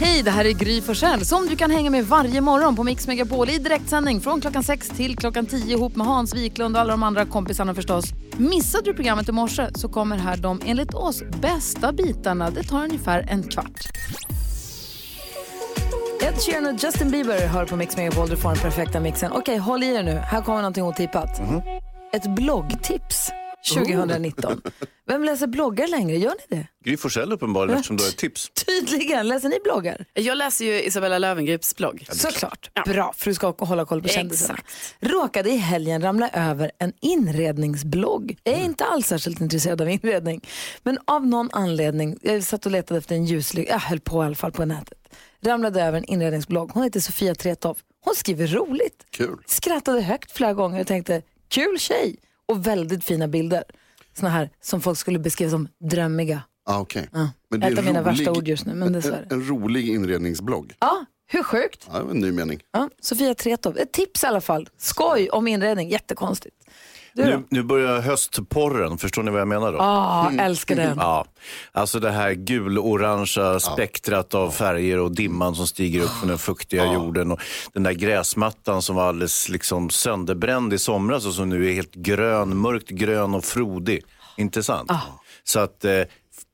Hej, det här är Gry Forssell som du kan hänga med varje morgon på Mix Megapol i direktsändning från klockan 6 till klockan 10 ihop med Hans Wiklund och alla de andra kompisarna förstås. Missade du programmet i morse så kommer här de enligt oss bästa bitarna. Det tar ungefär en kvart. Ed Sheeran och Justin Bieber hör på Mix Megapol. Du får den perfekta mixen. Okej, håll i er nu. Här kommer någonting otippat. Ett bloggtips 2019. Vem läser bloggar längre? Gör ni det? Gry Forssell uppenbarligen eftersom du har ett tips. Tydligen. Läser ni bloggar? Jag läser ju Isabella Lövengrips blogg. Såklart. Bra, för du ska hålla koll på kändisarna. Råkade i helgen ramla över en inredningsblogg. Jag är inte alls särskilt intresserad av inredning. Men av någon anledning, jag satt och letade efter en ljuslykta, jag höll på i alla fall på nätet. Ramlade över en inredningsblogg. Hon heter Sofia Tretow. Hon skriver roligt. Kul. Skrattade högt flera gånger och tänkte, kul tjej. Och väldigt fina bilder. Såna här som folk skulle beskriva som drömmiga. Ah, okay. Ja. Men Ett av mina värsta ord just nu, men dessvärre. En, en rolig inredningsblogg. Ja, hur sjukt? Ja, det var en ny mening. Ja, Sofia Tretow. Ett tips i alla fall. Skoj om inredning, jättekonstigt. Nu, nu börjar höstporren, förstår ni vad jag menar då? Ah, älskar den. Ja, alltså det här gul-orangea spektrat av färger och dimman som stiger upp från den fuktiga jorden och den där gräsmattan som var alldeles liksom sönderbränd i somras och som nu är helt grön, mörkt grön och frodig. Intressant. Så att eh,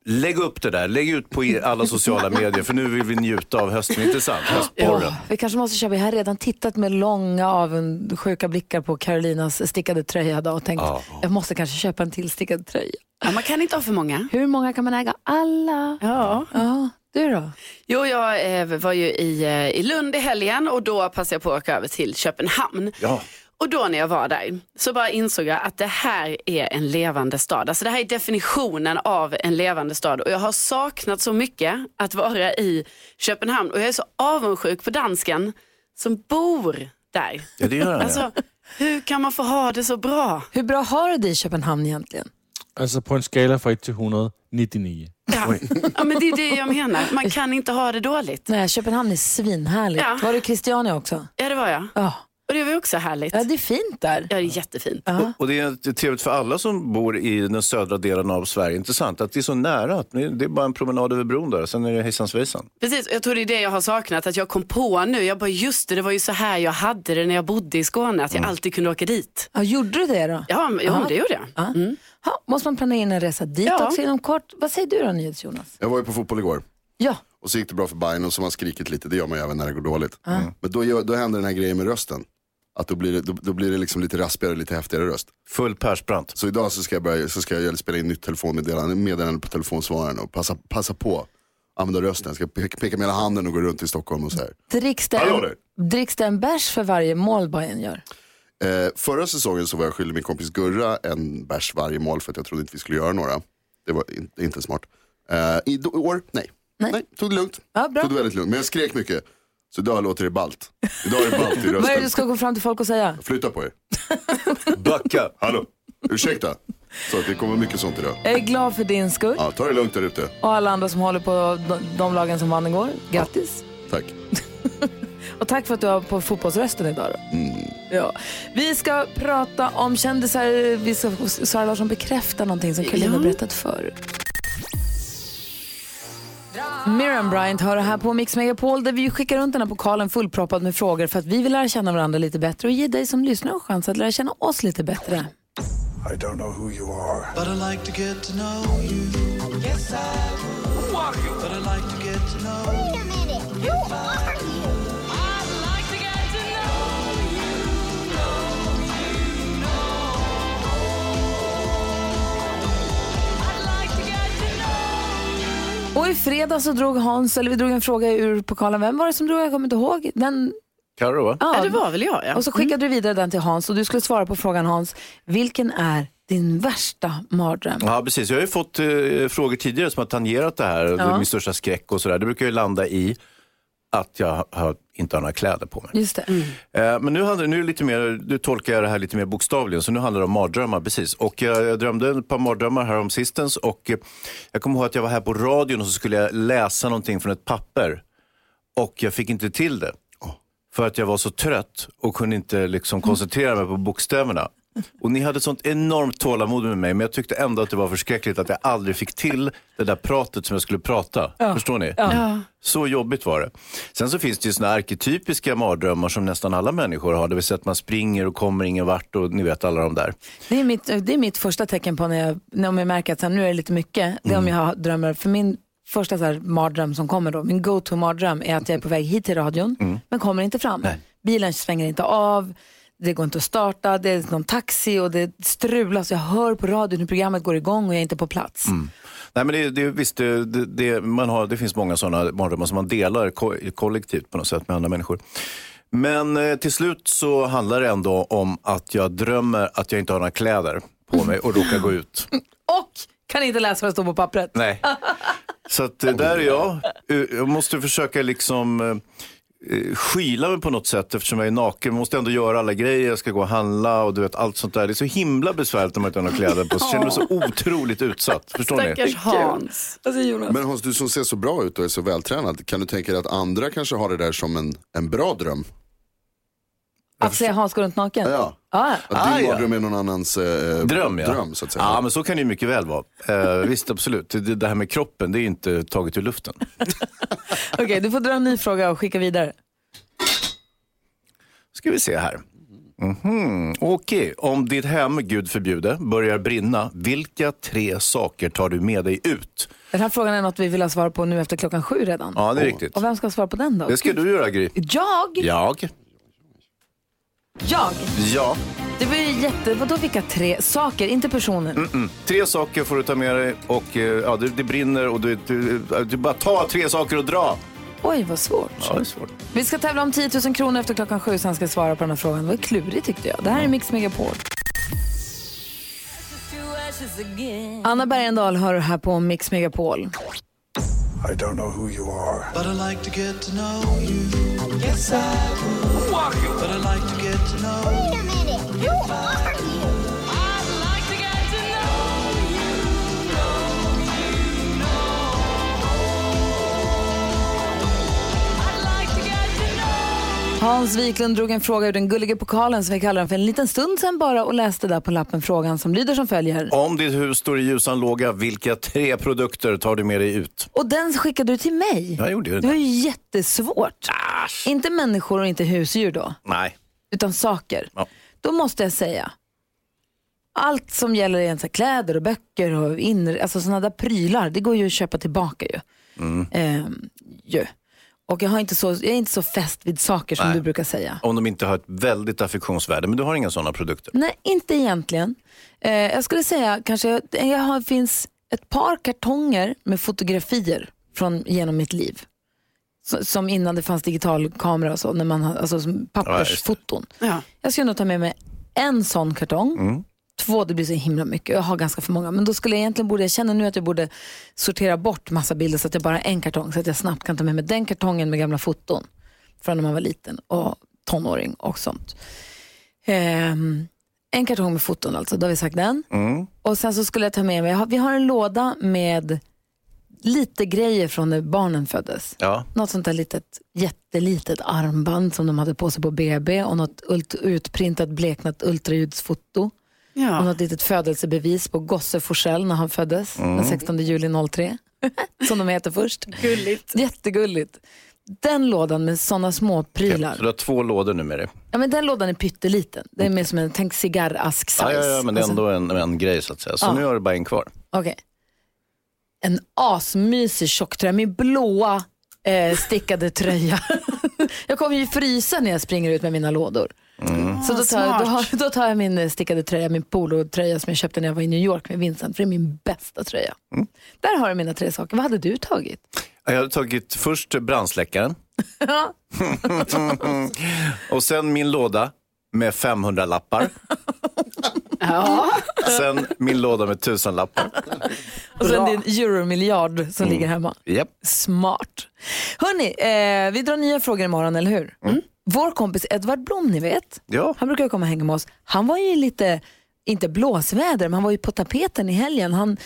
lägg upp det där, lägg ut på alla sociala medier för nu vill vi njuta av hösten. Intressant, höstporren. Ja, vi kanske måste köpa, jag har redan tittat med långa avundsjuka blickar på Carolinas stickade tröja idag och tänkt jag måste kanske köpa en till stickad tröja. Ja, man kan inte ha för många. Hur många kan man äga? Alla. Ja. Ja, du då? Jo, jag eh, var ju i, eh, i Lund i helgen och då passade jag på att åka över till Köpenhamn. Ja. Och då när jag var där så bara insåg jag att det här är en levande stad. Alltså det här är definitionen av en levande stad. Och jag har saknat så mycket att vara i Köpenhamn. Och jag är så avundsjuk på dansken som bor där. Ja, det gör han, ja. Alltså, hur kan man få ha det så bra? Hur bra har du det i Köpenhamn egentligen? Altså på en skala fra 1 til 100, 99. Ja. ja, men det är det jag menar. Man kan inte ha det dåligt. Nej, Köpenhamn är svinhärligt. Ja. Var du i Christiania också? Ja, det var jag. Ja. Och det var ju också härligt. ja, det är fint där. Ja, det är jättefint. Ja. Och det är trevligt för alla som bor i den södra delen av Sverige. Intressant att det är så nära. Att det är bara en promenad över bron där. Sen är det hejsan svejsan. Precis, och jag tror det är det jag har saknat, att jag kom på nu, jag bara just det, det var ju så här jag hade det när jag bodde i Skåne, att jag alltid kunde åka dit. Ja, gjorde du det då? Ja, ja, men det gjorde jag. Ja. Ha, måste man planera in en resa dit Ja. också inom kort? Vad säger du då, NyhetsJonas? Jag var ju på fotboll igår. Ja, Och så gick det bra för Bayern och så har man skrikit lite, det gör man ju även när det går dåligt. Men då, då händer den här grejen med rösten. Att då blir det, då, då blir det liksom lite raspigare och lite häftigare röst. Full Persbrandt. Så idag så ska jag, börja, så ska jag spela in nytt telefonmeddelande meddelande på telefonsvararen och passa, passa på. Använda rösten, jag ska peka, peka med hela handen och gå runt i Stockholm och så här. dricks det, en, där. dricks det en bärs för varje mål Bayern gör? Eh, förra säsongen så var jag skyldig min kompis Gurra en bärs varje mål för att jag trodde inte vi skulle göra några. Det var in, inte smart. Eh, I år, nej. Nej. Tog det lugnt. Ja, bra. Tog det väldigt lugnt. Men jag skrek mycket. Så idag låter det balt. Idag är det balt i Vad är det rösten. du ska gå fram till folk och säga? Flytta på er. Backa. Hallå, ursäkta. Så att det kommer mycket sånt idag. Jag är glad för din skull Ja, ta det lugnt där ute. och alla andra som håller på de, lagen som vann igår. Grattis! Tack. Och tack för att du har på fotbollsrösten idag. Då. Ja. Vi ska prata om kändisar. Vi ska, Sara Larsson bekräfta någonting som Carolina Ja. berättat förr. Miriam Bryant hör det här på Mix Megapol där vi skickar runt den här pokalen fullproppad med frågor för att vi vill lära känna varandra lite bättre och ge dig som lyssnar en chans att lära känna oss lite bättre. I don't know who you are. But I like to get to know you. Yes, I would. Who are you? But I like to get to know you. Wait a minute. Who are you? Och i fredag så drog Hans, eller vi drog en fråga ur pokalen. Vem var det som drog? Jag kommer inte ihåg. Den, Carro va? Ja, det var väl jag ja. Och så skickade du vidare den till Hans och du skulle svara på frågan Hans. Vilken är din värsta mardröm? Ja, precis. Jag har ju fått eh, frågor tidigare som har tangerat det här. Är min största skräck och sådär. Det brukar ju landa i att jag har, inte har några kläder på mig. Just det. Eh, men nu, handlar, nu, är det lite mer, nu tolkar jag det här lite mer bokstavligen, så nu handlar det om mardrömmar. Precis. Och jag, jag drömde ett par mardrömmar här om sistens och eh, jag kommer ihåg att jag var här på radion och så skulle jag läsa någonting från ett papper och jag fick inte till det. För att jag var så trött och kunde inte liksom koncentrera mig på bokstäverna. Och ni hade sånt enormt tålamod med mig, men jag tyckte ändå att det var förskräckligt att jag aldrig fick till det där pratet som jag skulle prata. Förstår ni? Så jobbigt var det. Sen så finns det ju såna arketypiska mardrömmar som nästan alla människor har. Det vill säga att man springer och kommer ingen vart och ni vet alla de där. Det är mitt, det är mitt första tecken på när jag, när jag märker att så här, nu är det lite mycket. Det är om jag har drömmar. För min första så här, mardröm som kommer då, min go-to mardröm är att jag är på väg hit till radion men kommer inte fram. Bilen svänger inte av, det går inte att starta, det är någon taxi och det strulas. Jag hör på radion hur programmet går igång och jag är inte på plats. Nej, men det, det, visst, det, det, man har, det finns många sådana mardrömmar som man delar ko kollektivt på något sätt med andra människor. Men eh, till slut så handlar det ändå om att jag drömmer att jag inte har några kläder på mig och råkar gå ut. Och kan inte läsa vad det står på pappret. Nej. Så att eh, där är jag. Eh, Jag måste försöka liksom eh, skyla mig på något sätt eftersom jag är naken. Jag måste ändå göra alla grejer. Jag ska gå och handla och du vet allt sånt där. Det är så himla besvärligt om man inte har några kläder på sig. Jag känner mig så otroligt utsatt. Förstår ni? Stackars Hans. Alltså, Jonas. Men Hans, du som ser så bra ut och är så vältränad, kan du tänka dig att andra kanske har det där som en, en bra dröm? Att se Hans gå runt naken? Ja. Ah, Att din Ah, ja. mardröm är någon annans eh, Dröm, ja. dröm så att säga. Ja, men så kan det ju mycket väl vara. Eh, visst, absolut. Det, det här med kroppen, det är inte taget ur luften. Okej, du får dra en ny fråga och skicka vidare. Ska vi se här. Mhm. Okej, om ditt hem, Gud förbjude, börjar brinna, vilka tre saker tar du med dig ut? Den här frågan är något vi vill ha svar på nu efter klockan sju redan. Ja, det är riktigt. Och vem ska svara på den då? Det ska du göra, Gry. Jag? Jag? Jag? Ja. Det var ju jätte... Vadå vilka tre saker? Inte personen. Mm. Tre saker får du ta med dig och eh, ja, det, det brinner och du, du, du bara ta tre saker och dra. Oj, vad svårt. Ja, det är svårt. Vi ska tävla om 10 000 kronor efter klockan sju, sen ska jag svara på den här frågan. Det var klurigt tyckte jag. Det här är Mix Megapol. Anna Bergendahl hör här på Mix Megapol. I don't know who you are. But I like to get to know you. Yes, I would. Hans Wiklund drog en fråga ur den gulliga pokalen som vi kallar den för en liten stund sedan bara och läste där på lappen frågan som lyder som följer. Om ditt hus står i ljusan låga, vilka tre produkter tar du med dig ut? Och den skickade du till mig. Jag gjorde ju Det var det. ju jättesvårt. Inte människor och inte husdjur då, Nej. utan saker. Ja. Då måste jag säga, allt som gäller här kläder och böcker och inre, alltså sådana där prylar, det går ju att köpa tillbaka ju. Mm. Ehm, ju. Och jag, har inte så, jag är inte så fäst vid saker som Nej. du brukar säga. Om de inte har ett väldigt affektionsvärde, men du har inga sådana produkter. Nej, inte egentligen. Eh, jag skulle säga kanske, jag har, finns ett par kartonger med fotografier från genom mitt liv. Så, som innan det fanns digital kamera och så, när man, alltså som pappersfoton. Ja. Jag skulle nog ta med mig en sån kartong. Två, det blir så himla mycket. Jag har ganska för många. Men då skulle jag egentligen borde, jag känner nu att jag borde sortera bort massa bilder så att jag bara har en kartong. Så att jag snabbt kan ta med mig den kartongen med gamla foton. Från när man var liten och tonåring och sånt. Ehm, en kartong med foton alltså, då har vi sagt den. Och sen så skulle jag ta med mig, vi har en låda med lite grejer från när barnen föddes. Ja. Något sånt där litet, jättelitet armband som de hade på sig på BB och något ult- utprintat bleknat ultraljudsfoto. Ja. något litet födelsebevis på Gosse Forsell när han föddes den 16 juli 03. som de heter först. Gulligt. Jättegulligt. Den lådan med sådana små prylar. Så du har två lådor nu med dig. Ja, men den lådan är pytteliten. Det är mer som en, tänk cigarrask-size. Ja, ja, ja, men det är ändå en, en grej så att säga. Så Ja. nu har du bara en kvar. Okej. En asmysig tjocktröja, min blåa eh, stickade tröja. jag kommer ju frysa när jag springer ut med mina lådor. Så då tar, jag, då, har, då tar jag min eh, stickade tröja, min polotröja som jag köpte när jag var i New York med Vincent, för det är min bästa tröja. Där har du mina tre saker. Vad hade du tagit? Jag hade tagit först brandsläckaren. och sen min låda med 500 lappar. Sen min låda med 1000 lappar. Och sen din euromiljard som ligger hemma. Japp. Smart. Hörni, eh, vi drar nya frågor imorgon, eller hur? Vår kompis Edvard Blom, ni vet, Ja. han brukar komma och hänga med oss. Han var ju lite inte blåsväder, men han var ju på tapeten i helgen. Han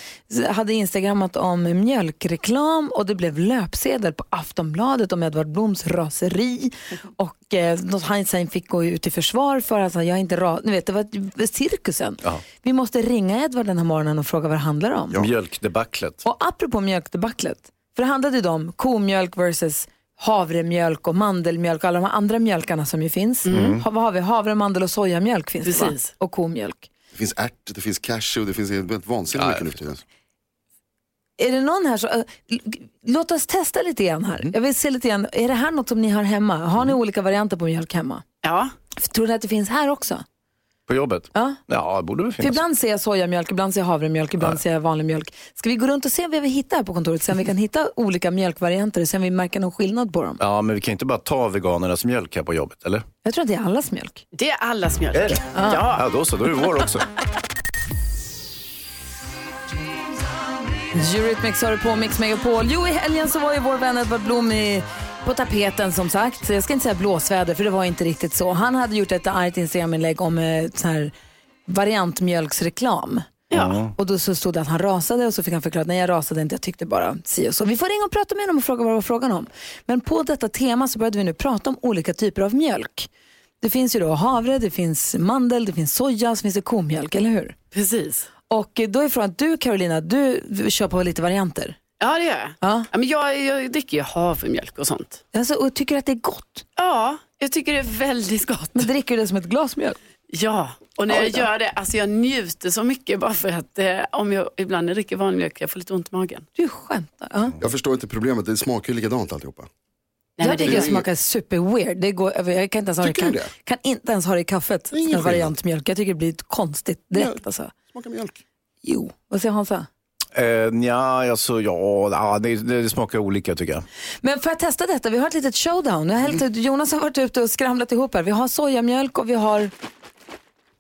hade instagrammat om mjölkreklam och det blev löpsedel på Aftonbladet om Edvard Bloms raseri. Och eh, han sen fick gå ut i försvar för att han, jag är inte ra- Ni vet, det var cirkusen. Ja. Vi måste ringa Edvard den här morgonen och fråga vad det handlar om. Mjölkdebaclet. Och apropå mjölkdebaclet, för det handlade ju om komjölk versus havremjölk och mandelmjölk och alla de här andra mjölkarna som ju finns. Ha, vad har vi? Havre, mandel och sojamjölk finns det Precis. va? Och komjölk. Det finns ärt, det finns cashew, det finns helt vansinnigt mycket nu för tiden. Är det någon här som, äh, låt oss testa lite grann här. Jag vill se lite grann, är det här något som ni har hemma? Har ni olika varianter på mjölk hemma? Ja, Tror ni att det finns här också? På jobbet? Ja. Ja, det borde väl För finnas. ibland ser jag sojamjölk, ibland ser jag havremjölk, ibland ser jag vanlig mjölk. Ska vi gå runt och se vad vi hittar här på kontoret? Se om vi kan hitta olika mjölkvarianter och se om vi märker någon skillnad på dem. Ja, men vi kan inte bara ta veganernas mjölk här på jobbet, eller? Jag tror att det är allas mjölk. det är allas mjölk. Är det? Ja. Ja, då så. Då är det vår också. Eurythmics har du på Mix Megapol. Jo, i helgen så var ju vår vän Edvard Blom i, på tapeten som sagt. Jag ska inte säga blåsväder för det var inte riktigt så. Han hade gjort ett argt Instagram-inlägg om eh, så här variantmjölksreklam. Ja. Och då så stod det att han rasade och så fick han förklara att nej jag rasade inte, jag tyckte bara si och så. Vi får ringa och prata med honom och fråga vad det var frågan om. Men på detta tema så började vi nu prata om olika typer av mjölk. Det finns ju då havre, det finns mandel, det finns soja, så finns det komjölk, eller hur? Precis. Och då är frågan, du Carolina, du kör på lite varianter. Ja, det gör jag. Ja. Ja, men jag, jag dricker ju havremjölk och sånt. Alltså, och tycker att det är gott. Ja, jag tycker det är väldigt gott. Men dricker du det som ett glas mjölk? Ja, och när jag gör det, alltså jag njuter så mycket bara för att eh, om jag ibland när jag dricker vanlig mjölk, jag får lite ont i magen. Du skämtar. Ja. Jag förstår inte problemet, det smakar ju likadant alltihopa. Nej, jag det, tycker det smakar super weird. Det går, jag kan inte ens ha det, Tycker du det? kan inte ens ha det i kaffet. är ingen En skillnad. variantmjölk. Jag tycker det blir konstigt direkt. Ja. Alltså. Smakar mjölk. Jo, vad säger Hansa? Eh, ja, alltså, ja, ja det, det, det smakar olika tycker jag. Men för att testa detta, vi har ett litet showdown. Jag har hällt ut, Jonas har varit ute och skramlat ihop här. Vi har sojamjölk och vi har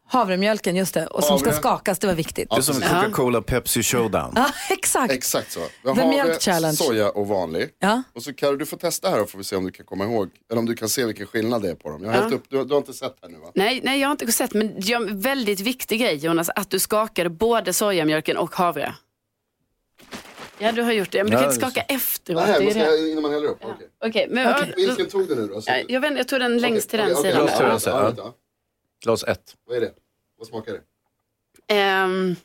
havremjölken, just det. Och som ska Havre. skakas, det var viktigt. Det är som Coca-Cola Pepsi Showdown. Ja, exakt. Exakt så. Jag The har Milk det, Challenge. soja och vanlig. Ja. Och så kan du få testa här och får vi se om du kan komma ihåg, eller om du kan se vilken skillnad det är på dem. Jag har hällt upp, du, du har inte sett här nu va? nej, nej, jag har inte sett, men det är en väldigt viktig grej Jonas, att du skakade både sojamjölken och havre. Ja, du har gjort det, men du kan inte det skaka efteråt. Nej, det man det. ska, innan man häller upp. Okej. Okej, men Okej. Vilken tog du nu då? Ja, jag, vet, jag tog den längst till den sidan. okej, till den sidan. Glas ett. Vad är det? Vad smakar det? Ehm,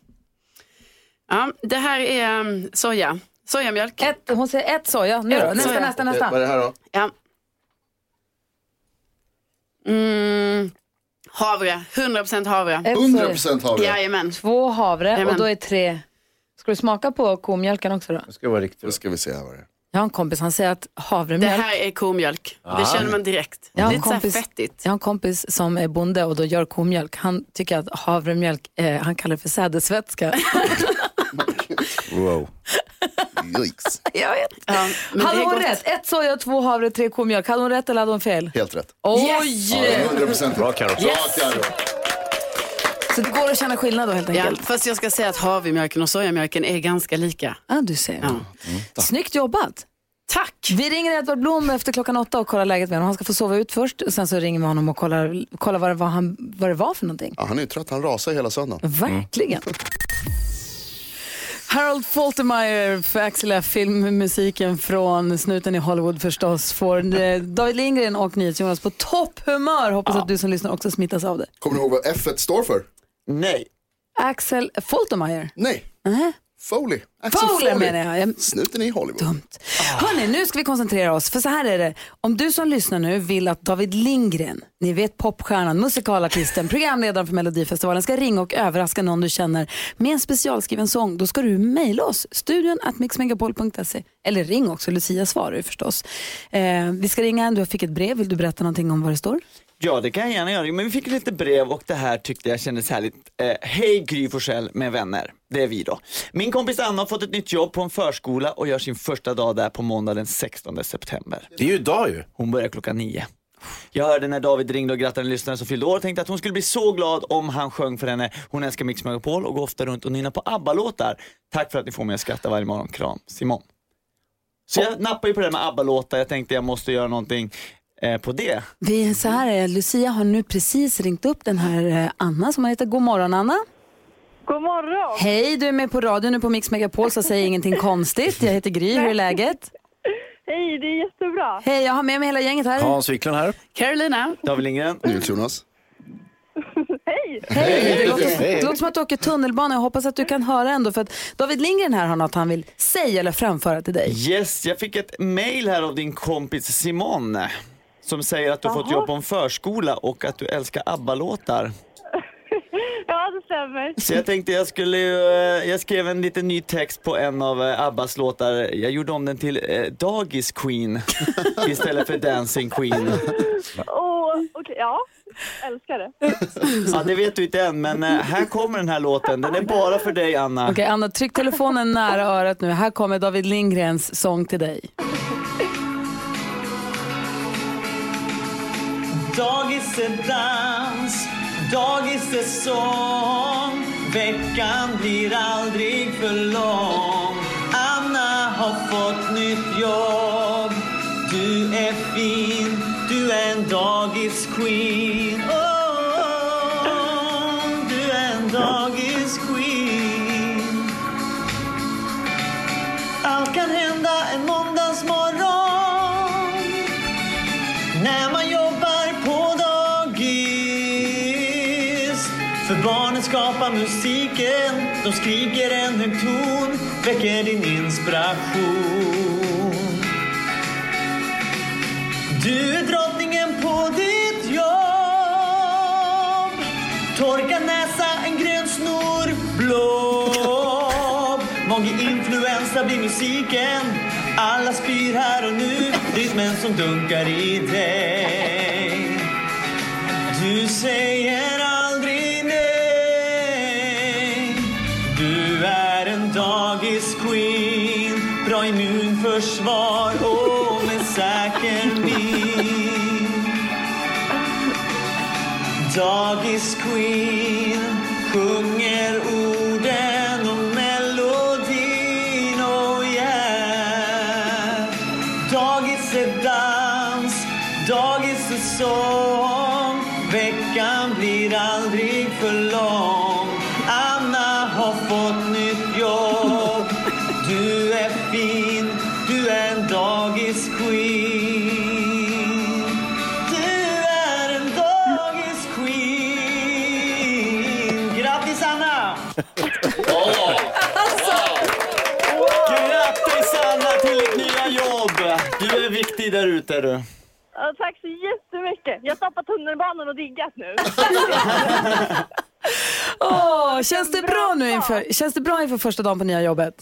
ja, det här är um, soja. Sojamjölk. Ett, hon säger ett soja. Nu då? Ett Nästa, soja. nästa, Okej, vad är nästa. det här då? Ja. Mm, havre, 100% havre. Ett soja. 100% havre. Jajamän. Två havre och Jajamän. då är tre... Ska du smaka på komjölken också då? Det ska vara Då riktigt. ska vi se här vad det är. Jag har en kompis, han säger att Det havremjölk... här är komjölk. Det känner man direkt. Jag har, en kompis, fettigt. jag har en kompis som är bonde och då gör komjölk. Han tycker att havremjölk, eh, han kallar det för sädesvätska. Wow. Yikes. jag vet. Ja, Hade det är hon gott. rätt? Ett soja, två havre, tre komjölk. Hade hon rätt eller hade hon fel? Helt rätt. Oj! Ja, det är 100% Bra Carro. Bra Carro. Så det går att känna skillnad då helt Ja, enkelt? fast jag ska säga att havremjölken och sojamjölken är ganska lika. Ja, du ser. Ja. Snyggt jobbat. Tack! Vi ringer Edvard Blom efter klockan åtta och kollar läget med honom. Han ska få sova ut först och sen så ringer vi honom och kollar, kollar vad, det var han, vad det var för någonting. Ja, han är ju trött, han rasar hela söndagen. Verkligen. Harold Faltermeyer för Axel F. filmmusiken från Snuten i Hollywood förstås får eh, David Lindgren och NyhetsJonas på topphumör. Hoppas att du som lyssnar också smittas av det. Kommer du ihåg vad F1 står för? Nej. Axel Faltermeyer. Nej, Nähä. Foley. Axel Fowler Foley. menar jag. Snuten i Hollywood. Dumt. Hörni, nu ska vi koncentrera oss. För så här är det. Om du som lyssnar nu vill att David Lindgren, ni vet popstjärnan, musikalartisten, programledaren för Melodifestivalen, ska ringa och överraska någon du känner med en specialskriven sång, då ska du mejla oss. Studion at mixmegapol.se. Eller ring också, Lucia svarar ju förstås. Eh, vi ska ringa en, du fick ett brev. Vill du berätta någonting om vad det står? Ja, det kan jag gärna göra. Men vi fick lite brev och det här tyckte jag kändes härligt. Eh, Hej Gry Forssell med vänner. Det är vi då. Min kompis Anna har fått ett nytt jobb på en förskola och gör sin första dag där på måndag den 16 september. Det är ju idag ju. Hon börjar klockan nio. Jag hörde när David ringde och grattade en lyssnare som fyllde år och tänkte att hon skulle bli så glad om han sjöng för henne. Hon älskar Mix Megapol och går ofta runt och nynnar på ABBA-låtar. Tack för att ni får mig att skratta varje morgon. Kram, Simon. Så jag nappade ju på det där med ABBA-låtar. Jag tänkte jag måste göra någonting på det. Vi är så här, eh, Lucia har nu precis ringt upp den här eh, Anna som heter God morgon Anna. God morgon. Hej, du är med på radion nu på Mix Megapol så säg ingenting konstigt. Jag heter Gry, hur är läget? Hej, det är jättebra. Hej, jag har med mig hela gänget här. Hans Wiklund här. Carolina. David Lindgren. Jonas. Hej. Hej! Det låter, det låter som att du åker tunnelbana. Jag hoppas att du kan höra ändå för att David Lindgren här har något han vill säga eller framföra till dig. Yes, jag fick ett mail här av din kompis Simon som säger att du har fått jobb på en förskola och att du älskar ABBA-låtar. Ja, det stämmer. Så jag tänkte jag skulle, eh, jag skrev en liten ny text på en av eh, Abbas låtar. Jag gjorde om den till eh, Dagis Queen istället för Dancing Queen. Åh, okej, ja. Älskar det. Ja, det vet du inte än, men eh, här kommer den här låten. Den är bara för dig Anna. Okej, Anna, tryck telefonen nära örat nu. Här kommer David Lindgrens sång till dig. Dagis är dans, dagis är sång Veckan blir aldrig för lång. Anna har fått nytt jobb. Du är fin, du är en dagis-queen. Oh, Du är en dagisqueen. Allt kan hända en morgon musiken, de skriker en hög ton, väcker din inspiration. Du är drottningen på ditt jobb. Torka näsa, en grön snor, blob. Mage-influensa blir musiken. Alla spyr här och nu, rytmen som dunkar i dig. Du säger Försvar, och med säker min. Dagis-queen sjunger orden och ute du. Ja, tack så jättemycket. Jag tappar tunnelbanan och diggat nu. Åh, känns det bra nu inför, känns det bra inför första dagen på nya jobbet?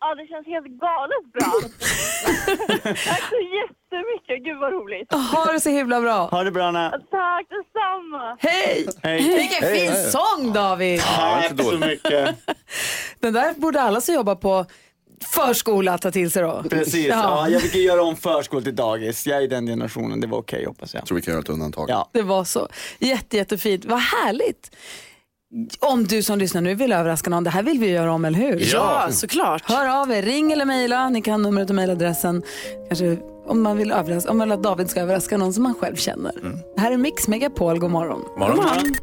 Ja, det känns helt galet bra. tack så jättemycket. Gud vad roligt. Ha det så himla bra. Ha det bra Anna. Tack detsamma. Hej! Hej. Vilken Hej, fin hej. sång David! Tack så mycket. Den där borde alla som jobbar på förskola ta till sig då. Precis, ja. Ja, jag fick ju göra om förskol till dagis. Jag är i den generationen, det var okej hoppas jag. Jag tror vi kan göra ett undantag. Ja. det var så. Jätte, jättefint. Vad härligt. Om du som lyssnar nu vill överraska någon, det här vill vi göra om, eller hur? Ja, såklart. Hör av er, ring eller mejla. Ni kan numret och mejladressen. Kanske om man vill överraska, om man vill att David ska överraska någon som man själv känner. Det här är Mix Megapol, god morgon. Morgon.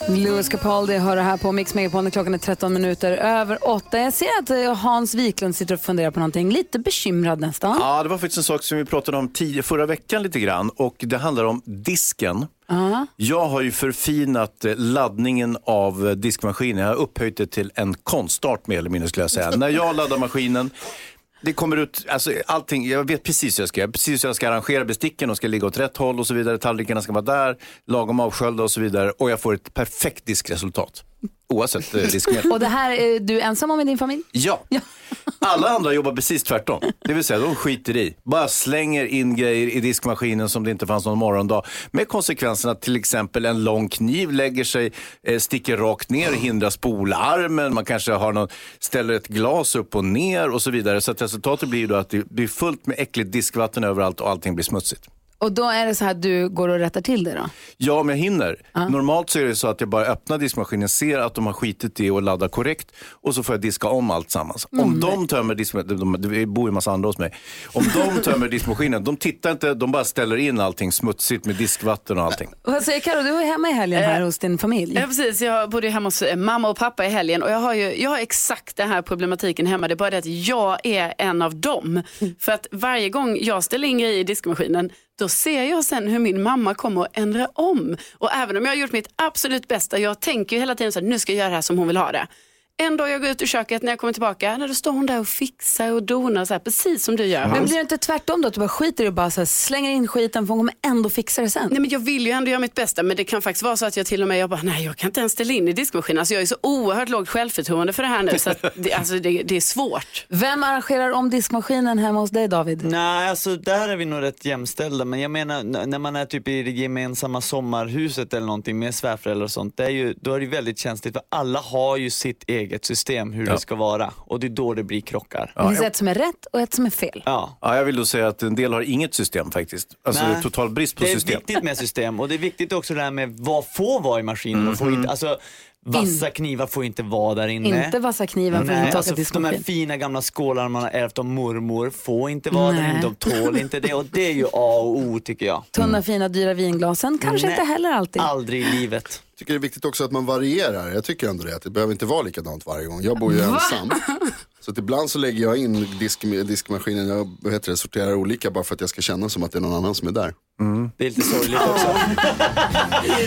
Louis Capaldi hör det här på Mix Megapol när klockan är 13 minuter över 8. Jag ser att eh, Hans Wiklund sitter och funderar på någonting, lite bekymrad nästan. Ja, det var faktiskt en sak som vi pratade om tio, förra veckan lite grann och det handlar om disken. Ja. Jag har ju förfinat eh, laddningen av eh, diskmaskinen. Jag har upphöjt det till en konstart mer eller mindre skulle jag säga. När jag laddar maskinen, det kommer ut, alltså allting, jag vet precis hur jag ska göra. Precis hur jag ska arrangera besticken, de ska ligga åt rätt håll och så vidare. Tallrikarna ska vara där, lagom avsköljda och så vidare. Och jag får ett perfekt diskresultat. Oavsett eh, diskmedel. Och det här är du ensam om i din familj? Ja. Alla andra jobbar precis tvärtom. Det vill säga, de skiter i. Bara slänger in grejer i diskmaskinen som det inte fanns någon morgondag. Med konsekvensen att till exempel en lång kniv lägger sig, eh, sticker rakt ner, hindrar spolarmen. Man kanske har någon, ställer ett glas upp och ner och så vidare. Så att resultatet blir då att det blir fullt med äckligt diskvatten överallt och allting blir smutsigt. Och då är det så här att du går och rättar till det då? Ja, om jag hinner. Normalt så är det så att jag bara öppnar diskmaskinen, ser att de har skitit i och laddat korrekt och så får jag diska om allt sammans. Om de tömmer diskmaskinen, de, det bor ju en massa andra hos mig. Om de tömmer diskmaskinen, de tittar inte, de bara ställer in allting smutsigt med diskvatten och allting. Vad säger Karo, du är hemma i helgen här hos din familj. Ja, precis. Jag bodde ju hemma hos eh, mamma och pappa i helgen och jag har ju jag har exakt den här problematiken hemma. Det är bara det att jag är en av dem. För att varje gång jag ställer in grejer i diskmaskinen då ser jag sen hur min mamma kommer att ändra om. Och även om jag har gjort mitt absolut bästa, jag tänker ju hela tiden så här, nu ska jag göra det här som hon vill ha det. En dag jag går ut ur köket när jag kommer tillbaka, när då står hon där och fixar och donar så här, precis som du gör. Men blir det inte tvärtom då? Att du bara skiter i och bara så här, slänger in skiten för hon kommer ändå fixa det sen? Nej, men jag vill ju ändå göra mitt bästa men det kan faktiskt vara så att jag till och med jag bara, nej jag kan inte ens ställa in i diskmaskinen. Alltså, jag är så oerhört lågt självförtroende för det här nu så att det, alltså, det, det är svårt. Vem arrangerar om diskmaskinen hemma hos dig David? Nej, alltså där är vi nog rätt jämställda. Men jag menar n- när man är typ i det gemensamma sommarhuset eller någonting med svärföräldrar och sånt. Det är ju, då är det väldigt känsligt för alla har ju sitt eget system hur det ska vara. Och det är då det blir krockar. Det finns ett som är rätt och ett som är fel. Ja. Ja, jag vill då säga att en del har inget system faktiskt. Alltså Nej. det är total brist på Det är system. viktigt med system och det är viktigt också det här med vad får vara i maskinen och får inte, alltså vassa knivar får inte vara där inne. Inte vassa kniven för Nej, inte alltså, åka de här fina gamla skålarna man har ärvt av mormor får inte vara där Nej. inne, de tål inte det och det är ju A och O tycker jag. Tunna fina dyra vinglasen kanske Nej. inte heller alltid. Aldrig i livet. Jag tycker det är viktigt också att man varierar. Jag tycker ändå det, att det behöver inte vara likadant varje gång. Jag bor ju ensam. Så att ibland så lägger jag in disk, diskmaskinen, jag heter det, sorterar olika bara för att jag ska känna som att det är någon annan som är där. Det är lite sorgligt också.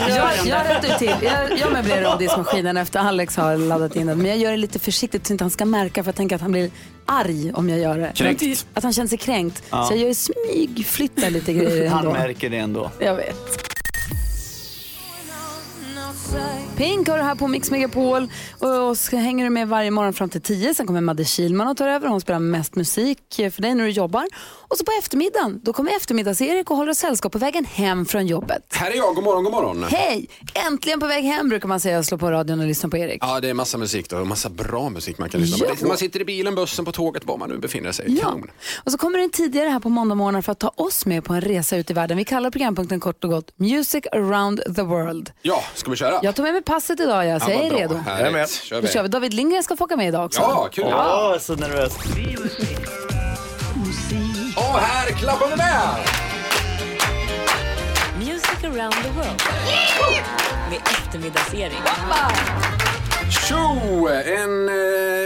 Jag, jag rättar till. Jag, jag möblerar om diskmaskinen efter Alex har laddat in den. Men jag gör det lite försiktigt så inte han ska märka för jag tänker att han blir arg om jag gör det. Kränkt. Att han känner sig kränkt. Ja. Så jag gör smygflyttar lite grejer Han ändå. märker det ändå. Jag vet. Pink har du här på Mix Megapol och så hänger du med varje morgon fram till 10. Sen kommer Madde Kilman och tar över. Hon spelar mest musik för dig när du jobbar. Och så på eftermiddagen, då kommer eftermiddags-Erik och håller oss sällskap på vägen hem från jobbet. Här är jag, god morgon, god morgon. Hej! Äntligen på väg hem brukar man säga och slå på radion och lyssna på Erik. Ja, det är massa musik då, och massa bra musik man kan lyssna på. Man sitter i bilen, bussen, på tåget, var man nu befinner sig. Ja. Kanon. Och så kommer den tidigare här på måndag för att ta oss med på en resa ut i världen. Vi kallar programpunkten kort och gott Music around the world. Ja, ska vi köra? Jag tog med mig passet idag, jag, så jag är redo. Härligt. Jag är med. Kör Då vi. kör vi. David Lindgren ska få åka med idag också. Ja, kul. Åh, så nervös. Och här klappar vi med! Music around the world. Med eftermiddags-Erik. Tjo! En, eh,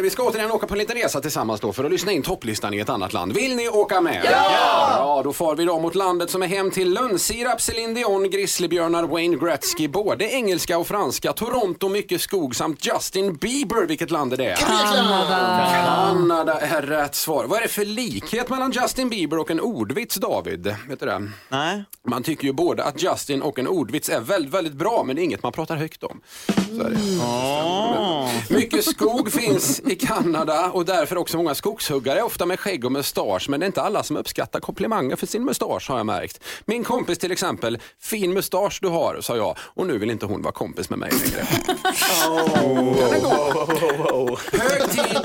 vi ska återigen åka på en liten resa tillsammans då för att lyssna in topplistan i ett annat land. Vill ni åka med? Ja! Ja, då far vi då mot landet som är hem till lönnsirap, Céline Dion, grizzlybjörnar, Wayne Gretzky, både engelska och franska, Toronto, mycket skog samt Justin Bieber. Vilket land är det? Kanada. Kanada är rätt svar. Vad är det för likhet mellan Justin Bieber och en ordvits, David? Vet du det? Nej. Man tycker ju både att Justin och en ordvits är väldigt, väldigt bra, men det är inget man pratar högt om. Så är det. Mycket skog finns i Kanada och därför också många skogshuggare, ofta med skägg och mustasch. Men det är inte alla som uppskattar komplimanger för sin mustasch har jag märkt. Min kompis till exempel, fin mustasch du har, sa jag. Och nu vill inte hon vara kompis med mig längre. Hög tid.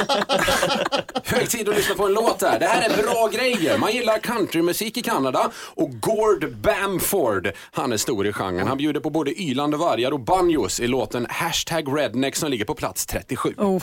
Hög tid att lyssna på en låt där. Det här är bra grejer. Man gillar countrymusik i Kanada och Gord Bamford, han är stor i genren. Han bjuder på både ylande vargar och banjos i låten Hashtag Redneck som ligger på plats 37. Oh.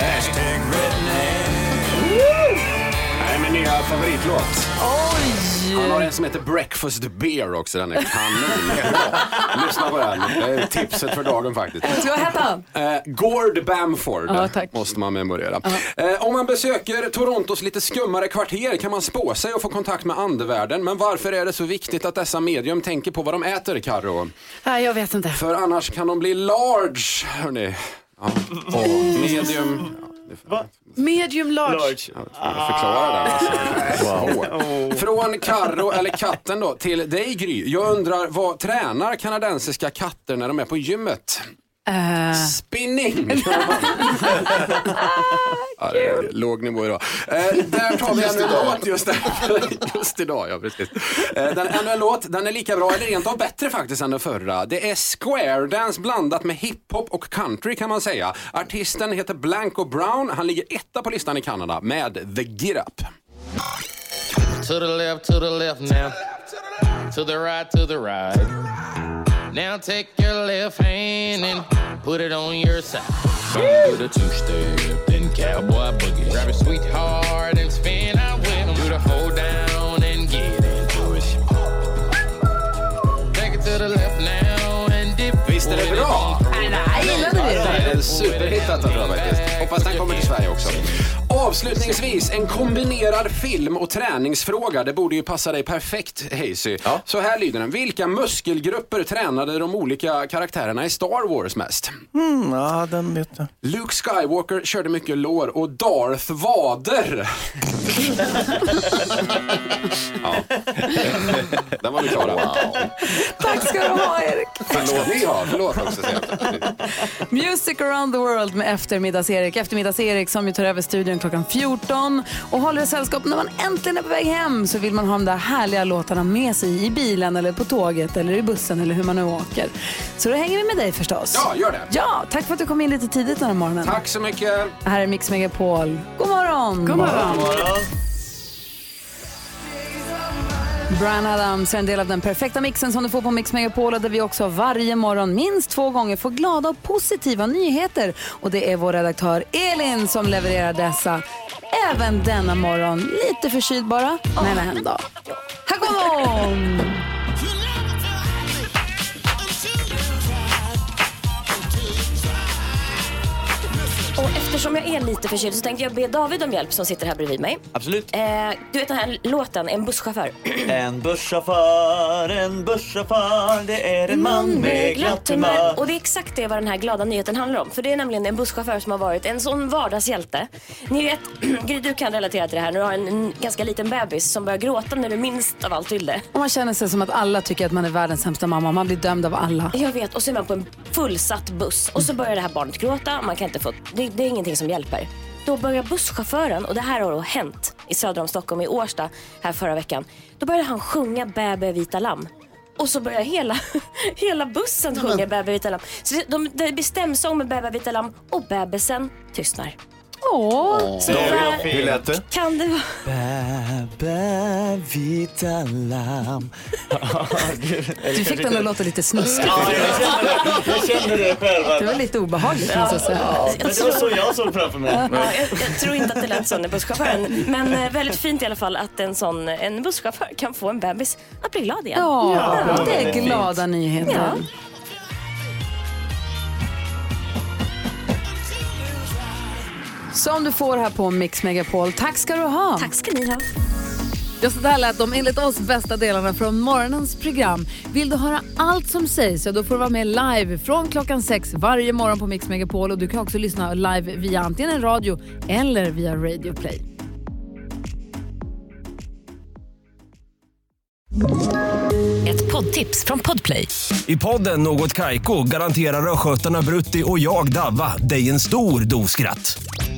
favoritlåt. Han har en som heter Breakfast Beer också. Den är kanon. Lyssna på den. Det är tipset för dagen faktiskt. Vad hette han? Eh, Gord Bamford Ja, tack. måste man memorera. Eh, om man besöker Torontos lite skummare kvarter kan man spå sig och få kontakt med andevärlden. Men varför är det så viktigt att dessa medium tänker på vad de äter, Karo? Nej, jag vet inte. För annars kan de bli large, hörni. Ja. Och medium... Medium large. Jag förklara det. Alltså. Från Karro eller katten då till dig Gry. Jag undrar vad tränar kanadensiska katter när de är på gymmet? Eh, Spinning! ja, det är låg nivå idag. Eh, där tar vi ännu en låt just, just idag. Ja, precis. Eh, den, ännu en låt, den är lika bra eller rent av bättre faktiskt än den förra. Det är square dance blandat med hiphop och country kan man säga. Artisten heter Blanco Brown. Han ligger etta på listan i Kanada med The Get Up. To the left, to the left now. To the right, to the right. Now take your left hand and put it on your side. Come do the two step, then cowboy boogie. Grab your sweetheart and spin out with him. Do the hold down and get into it. Take it to the left now and dip. Visst är det bra? jag gillade Ja, det är det. en superhit detta tror jag faktiskt. Hoppas den kommer till Sverige också. Avslutningsvis, en kombinerad film och träningsfråga. Det borde ju passa dig perfekt, Hazy. Så här lyder den. Vilka muskelgrupper tränade de olika karaktärerna i Star Wars mest? Mm, ja, den vet jag. Luke Skywalker körde mycket lår och Darth vader. ja. Den var vi klara. Tack ska du ha Erik. Förlåt. Ni har, förlåt också. Music around the world med eftermiddags-Erik. Eftermiddags-Erik som ju tar över studion klockan 14 och håller sällskap när man äntligen är på väg hem så vill man ha de där härliga låtarna med sig i bilen eller på tåget eller i bussen eller hur man nu åker. Så då hänger vi med dig förstås. Ja, gör det. Ja, tack för att du kom in lite tidigt den här morgonen. Tack så mycket. Här är Mix Megapol. God morgon! God morgon. Brian Adams är en del av den perfekta mixen som du får på Mix Megapol och där vi också varje morgon minst två gånger får glada och positiva nyheter. Och det är vår redaktör Elin som levererar dessa. Även denna morgon. Lite förkyld bara, men ändå. Här kommer hon! Eftersom jag är lite förkyld så tänkte jag be David om hjälp som sitter här bredvid mig. Absolut. Eh, du vet den här låten, En busschaufför. En busschaufför, en busschaufför, det är en man med glatt humör. Och det är exakt det vad den här glada nyheten handlar om. För det är nämligen en busschaufför som har varit en sån vardagshjälte. Ni vet, Gry du kan relatera till det här när du har en, en ganska liten bebis som börjar gråta när du minst av allt vill det. Och man känner sig som att alla tycker att man är världens sämsta mamma. Man blir dömd av alla. Jag vet, och så är man på en fullsatt buss och så börjar det här barnet gråta. Man kan inte få, det, det är ingenting som hjälper. Då börjar busschauffören, och det här har då hänt i söder om Stockholm, i Årsta, här förra veckan. Då började han sjunga Bäbe vita lamm. Och så börjar hela, hela bussen sjunga Bäbe vita lamm. Så det, de, det blir stämsång med Bäbe vita lamm och bebisen tystnar. Åh! Så där Hur lät det? kan det vara. Bäbe, vita lamm. Du fick den att låta lite snuskig. Jag kände det själv. Det var lite obehagligt måste jag säga. Men det var så jag såg framför mig. Ja, jag, jag tror inte att det lät så när busschauffören. Men eh, väldigt fint i alla fall att en sån en busschaufför kan få en bebis att bli glad igen. Ja, det är glada nyheter. Ja. Som du får här på Mix Megapol. Tack ska du ha. Tack ska ni ha. Ja, så där lät de enligt oss bästa delarna från morgonens program. Vill du höra allt som sägs så då får du vara med live från klockan sex varje morgon på Mix Megapol. Och du kan också lyssna live via antingen en radio eller via Radio Play. Ett poddtips från Podplay. I podden Något Kaiko garanterar östgötarna Brutti och jag, Davva, dig en stor dos skratt.